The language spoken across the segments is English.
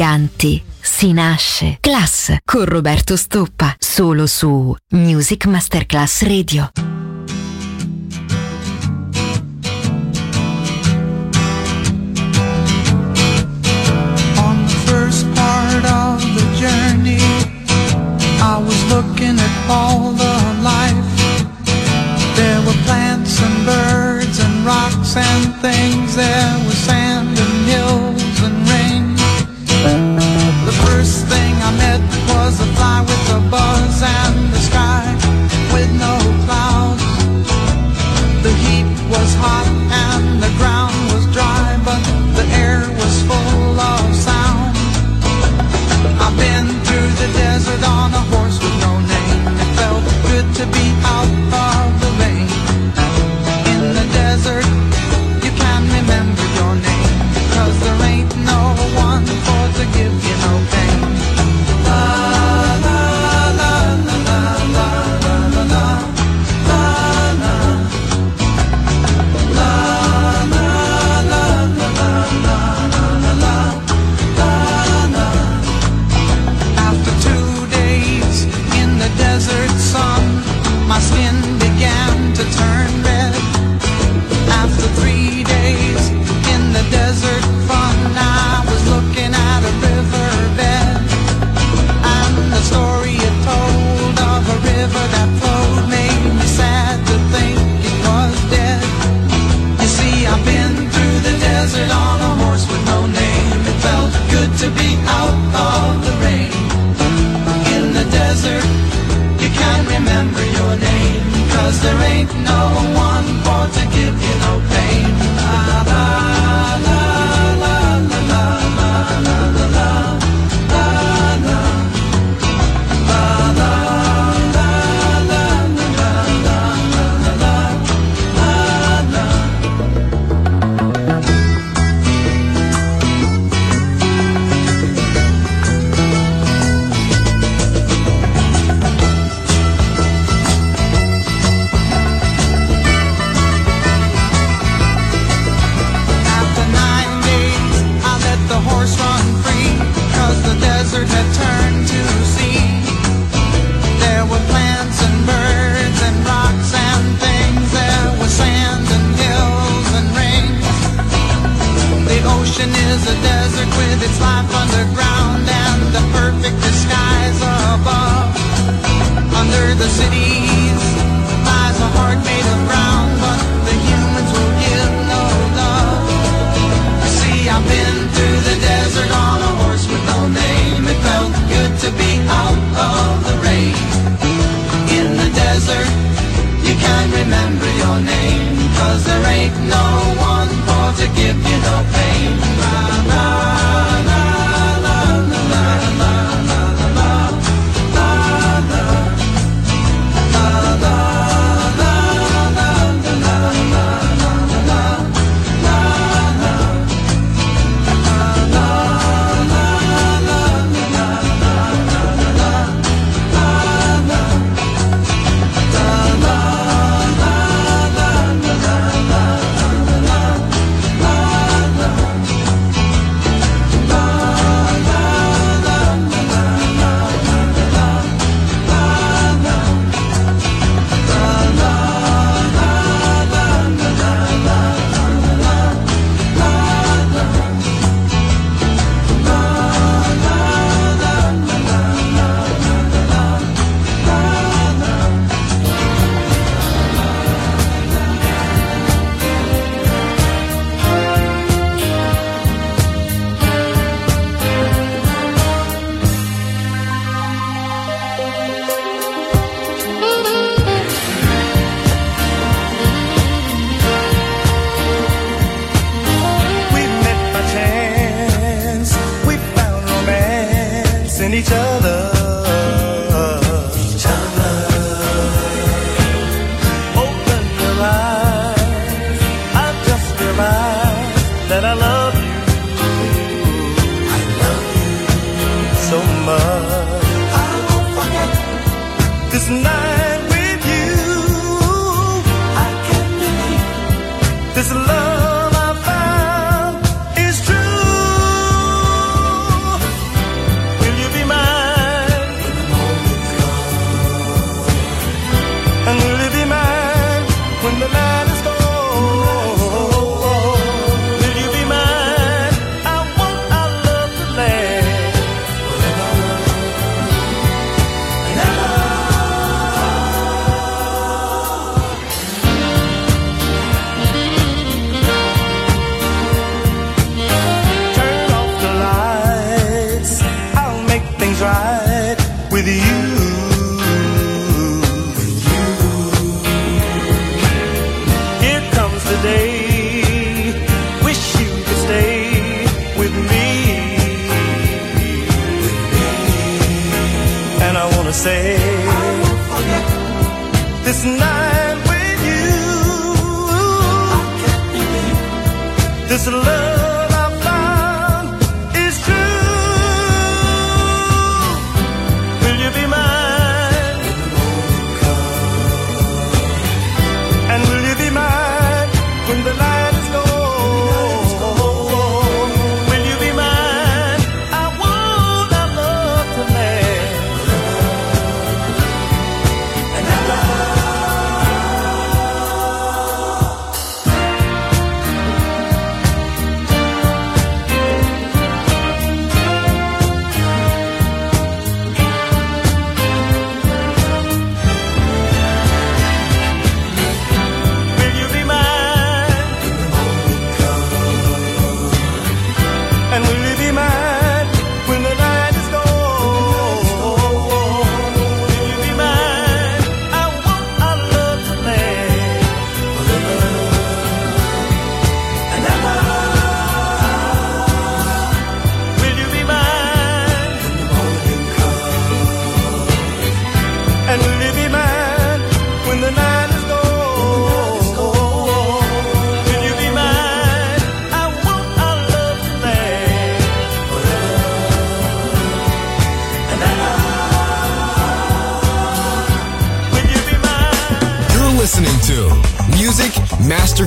giganti. Si nasce. Class con Roberto Stoppa. Solo su Music Masterclass Radio. On the first part of the journey, I was looking at all the life. There were plants and birds and rocks and things there.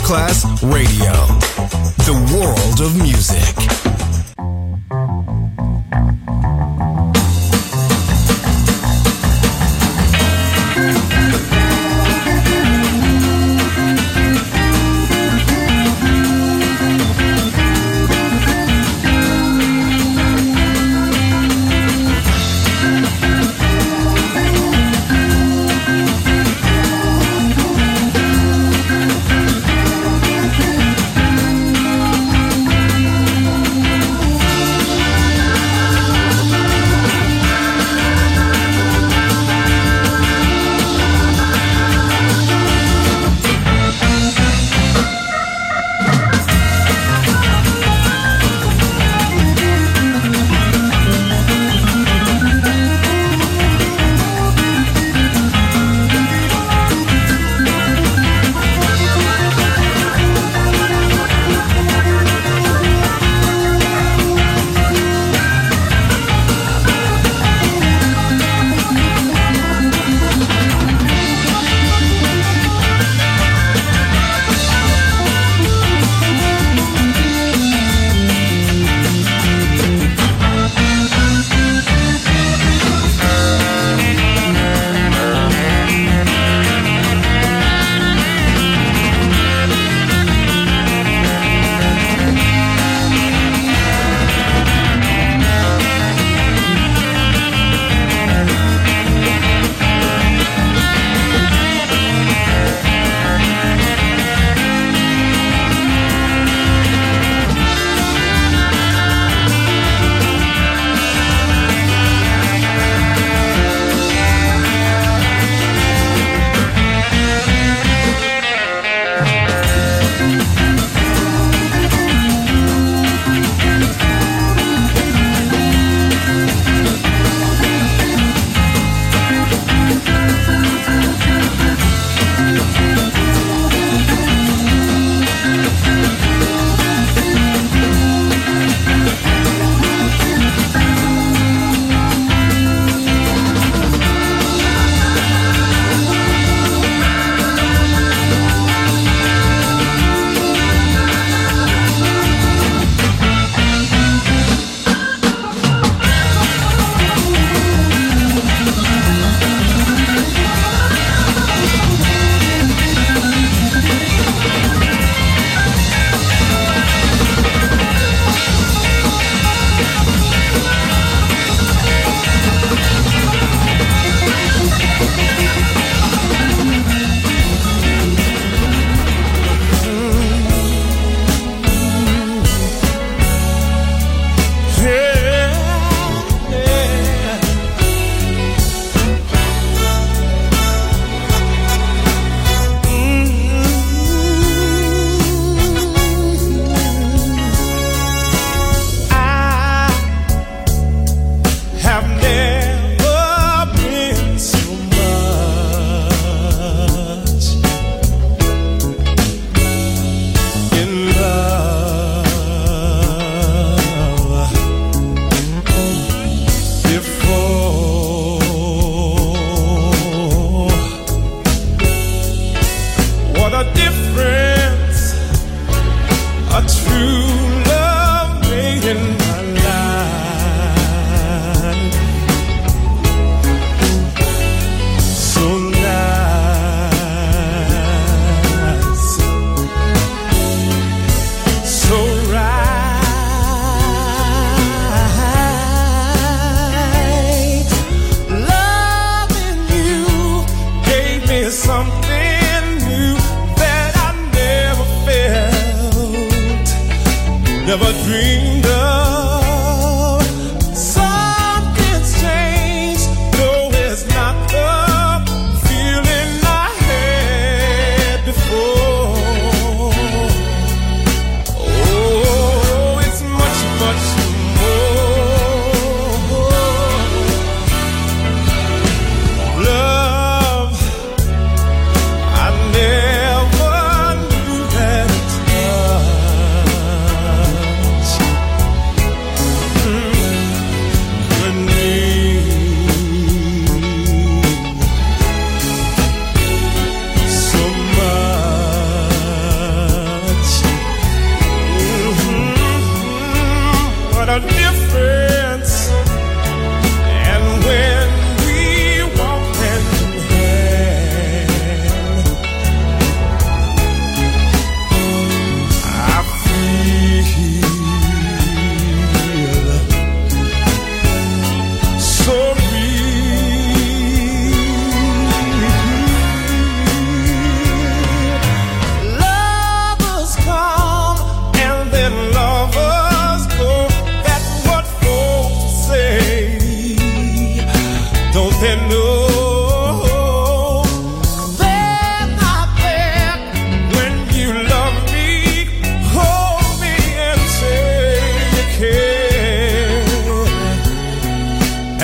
Masterclass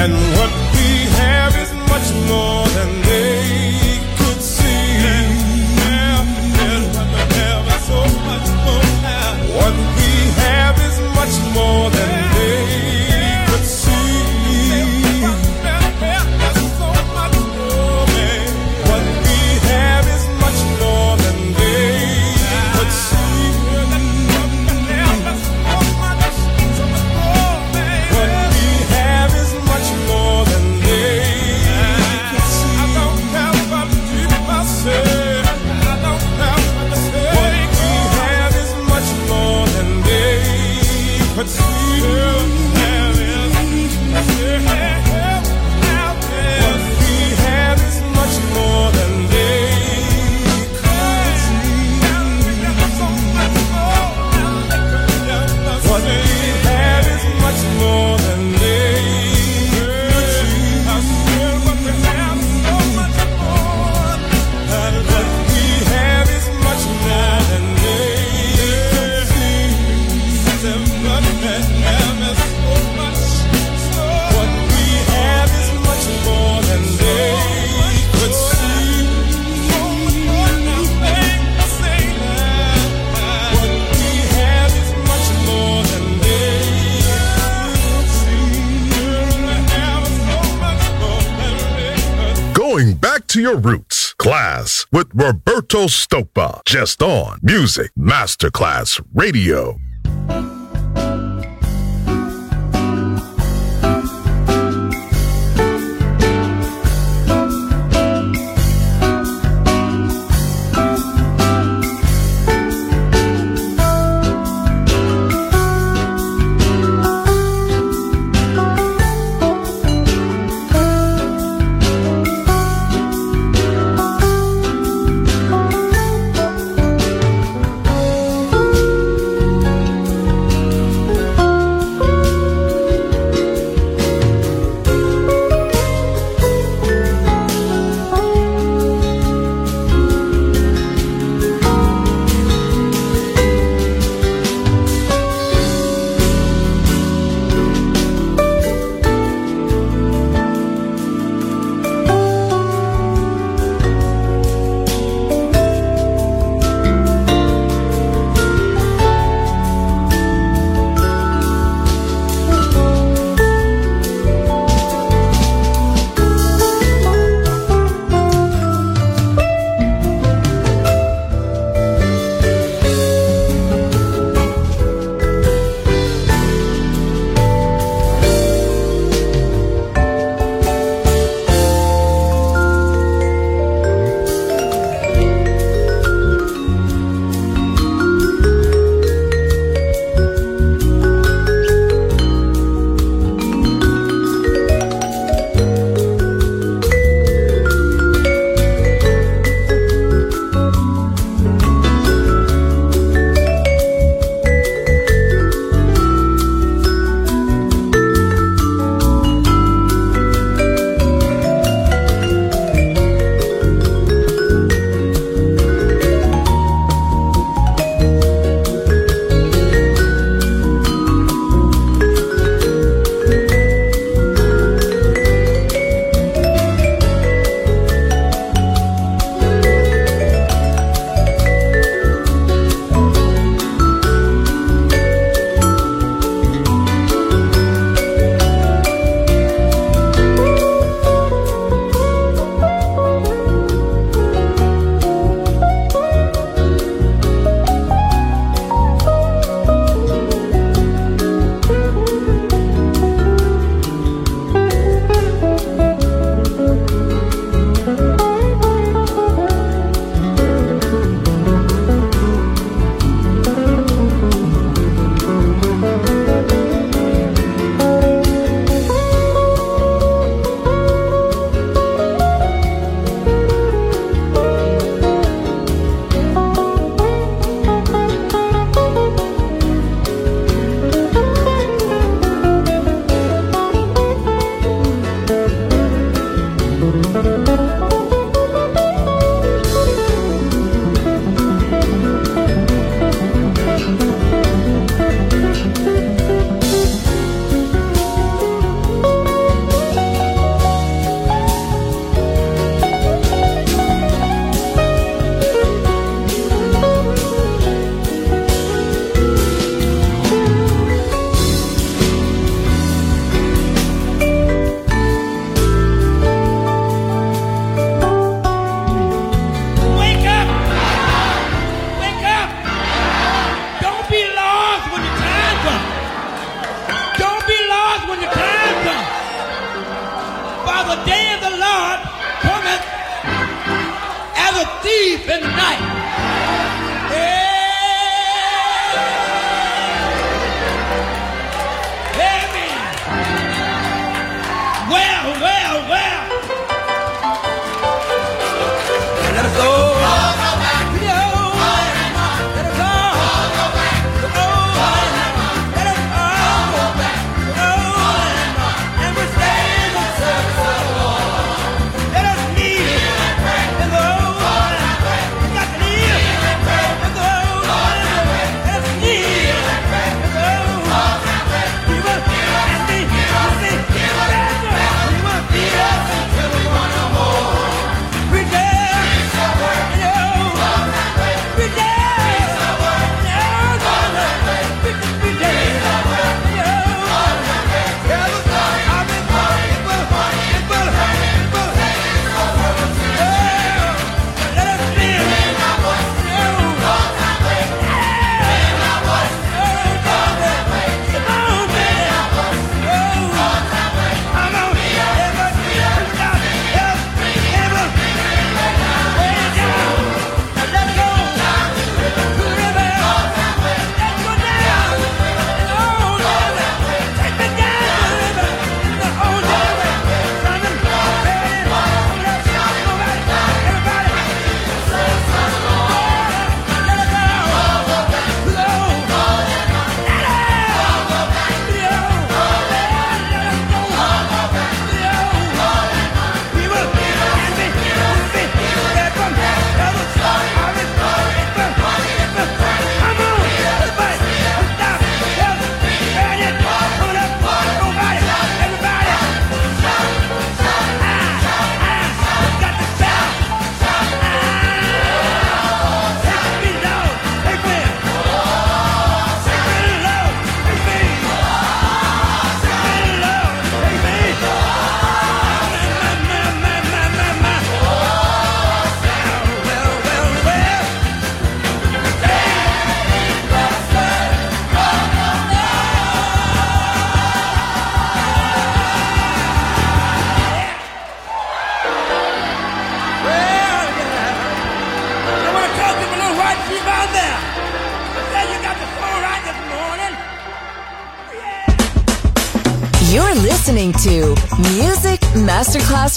And what we have is much more than with Roberto Stoppa, just on Music Masterclass Radio.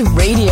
Radio,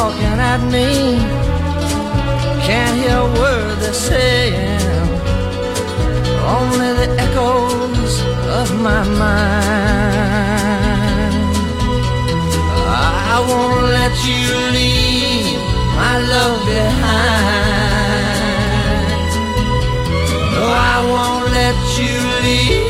talking at me. Can't hear a word they're saying. Only the echoes of my mind. I won't let you leave my love behind. No, I won't let you leave.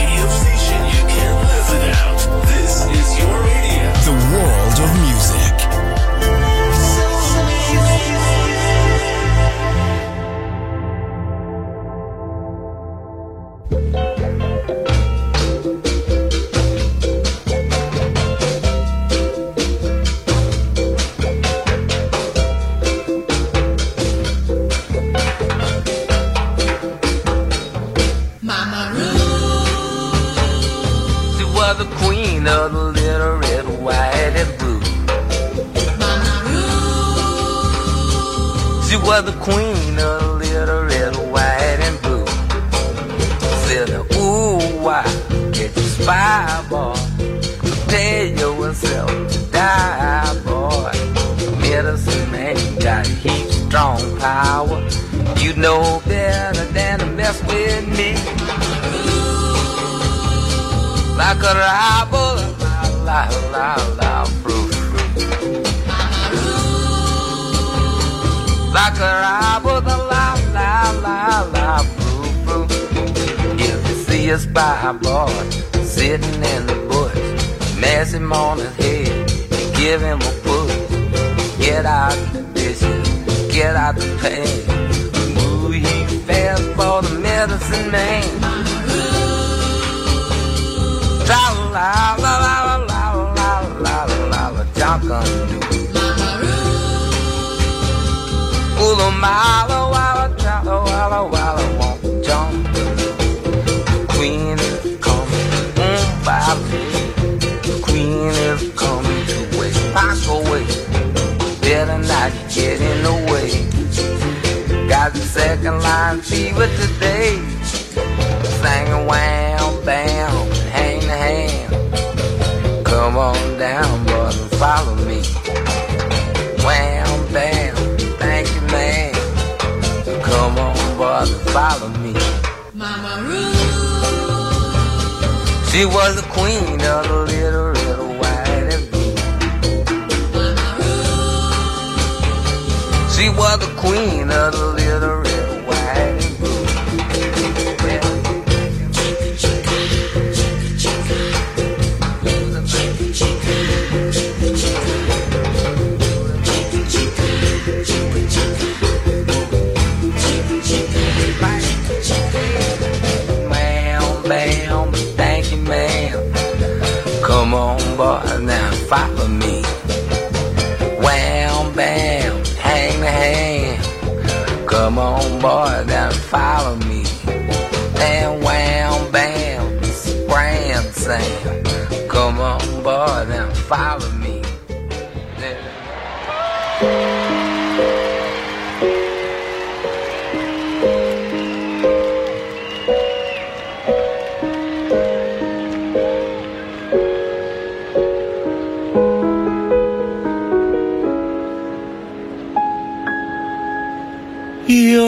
The queen of the little red, white, and blue. She was the queen of the little red, white, and blue. Said, ooh, why can't you spy, boy? Prepare yourself to die, boy. Medicine man got heat strong power. You know better than to mess with me like a rival, la la la fruit. Like a rival, la la la la, fruit. If you see a spy boy sitting in the bush, mess him on his head and give him a push. Get out the dishes, get out the pain. Ooh, he fast for the medicine man. La la la la la la la la la Jockandu. Ooh, the mile walla jolly walla walla won't jump. Queen is coming, mm, by me. Queen is coming to wait. Pack away. Better not get in the way. Got the second line fever today. Wham bam, Come on down, boys, and follow me. Wham bam, thank you, man. Come on, boys, and follow me. Mama She was the queen of the little, little white and blue. She was the queen of the little, follow me. Wham, bam, hang the hand. Come on, boy, now follow me. And wham, bam, scram, Sam. Come on, boy, now follow me.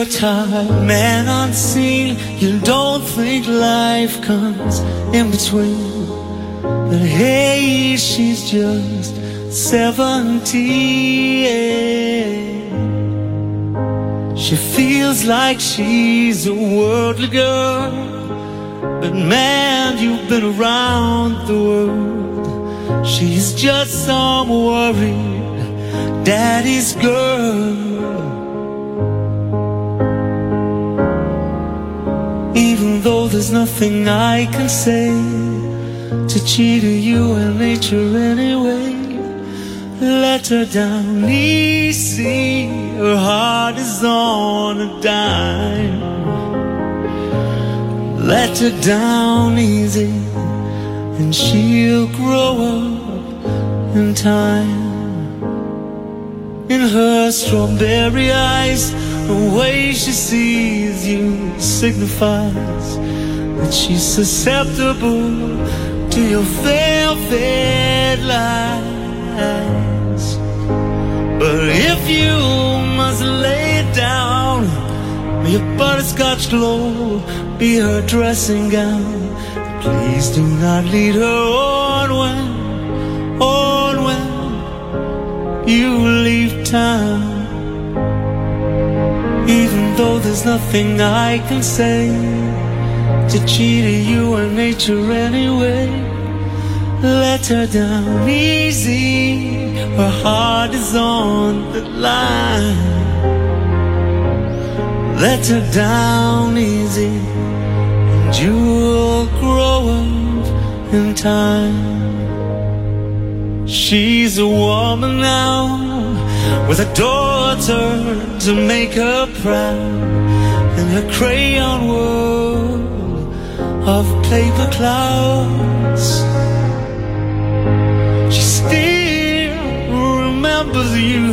You're tired, man unseen. You don't think life comes in between. But hey, she's just seventeen. She feels like she's a worldly girl. But man, you've been around the world. She's just some worried daddy's girl. Though there's nothing I can say to cheat you and nature anyway. Let her down easy, her heart is on a dime. Let her down easy, and she'll grow up in time. In her strawberry eyes, the way she sees you signifies that she's susceptible to your velvet lies. But if you must lay down, may your butterscotch glow be her dressing gown. Please do not lead her on when, on when you leave town. Even though there's nothing I can say to cheat you and nature anyway. Let her down easy, her heart is on the line. Let her down easy, and you'll grow up in time. She's a woman now, with a daughter to make her proud, in her crayon world of paper clouds. She still remembers you,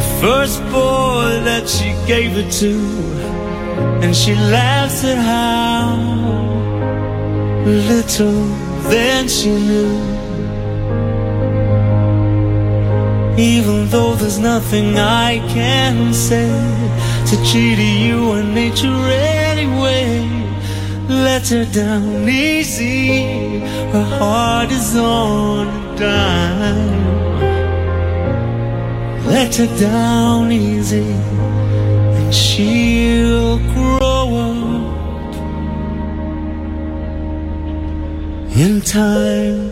the first boy that she gave it to, and she laughs at how little then she knew. Even though there's nothing I can say to cheat you and nature anyway. Let her down easy, her heart is on a dime. Let her down easy, and she'll grow up in time.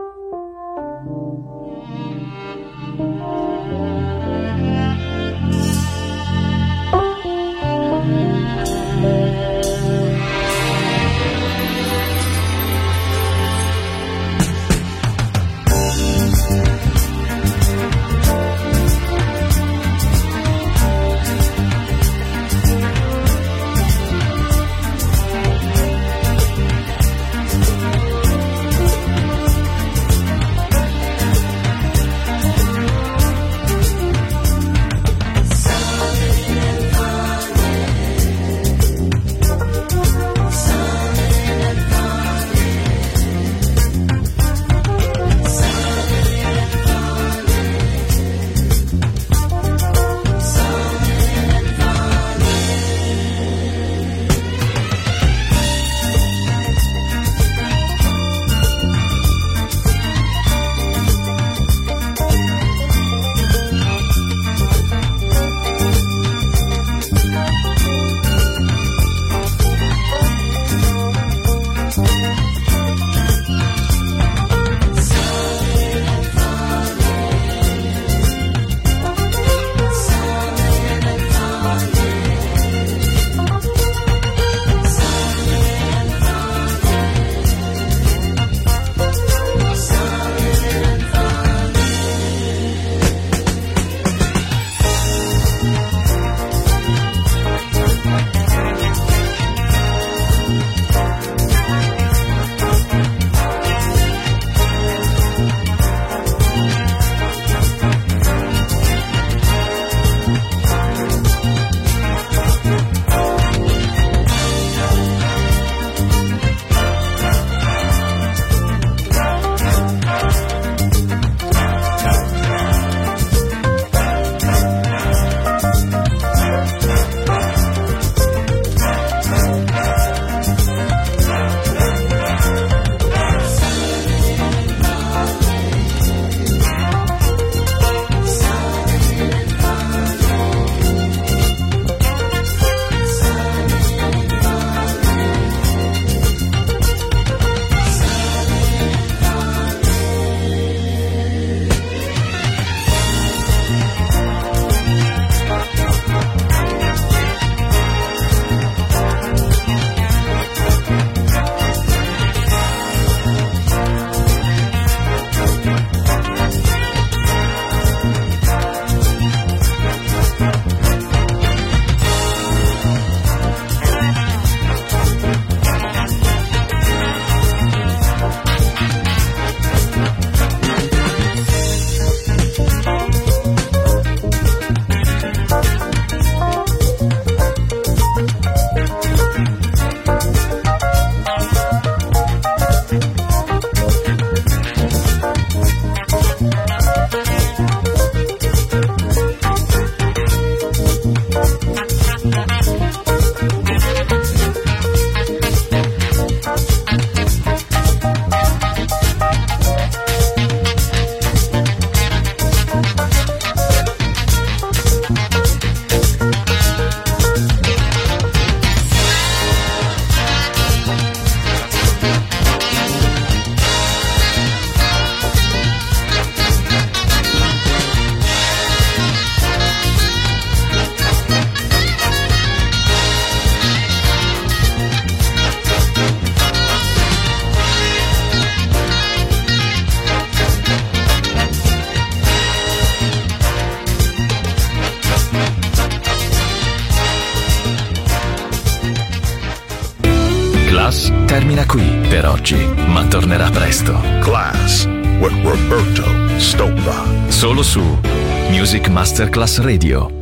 Masterclass Radio.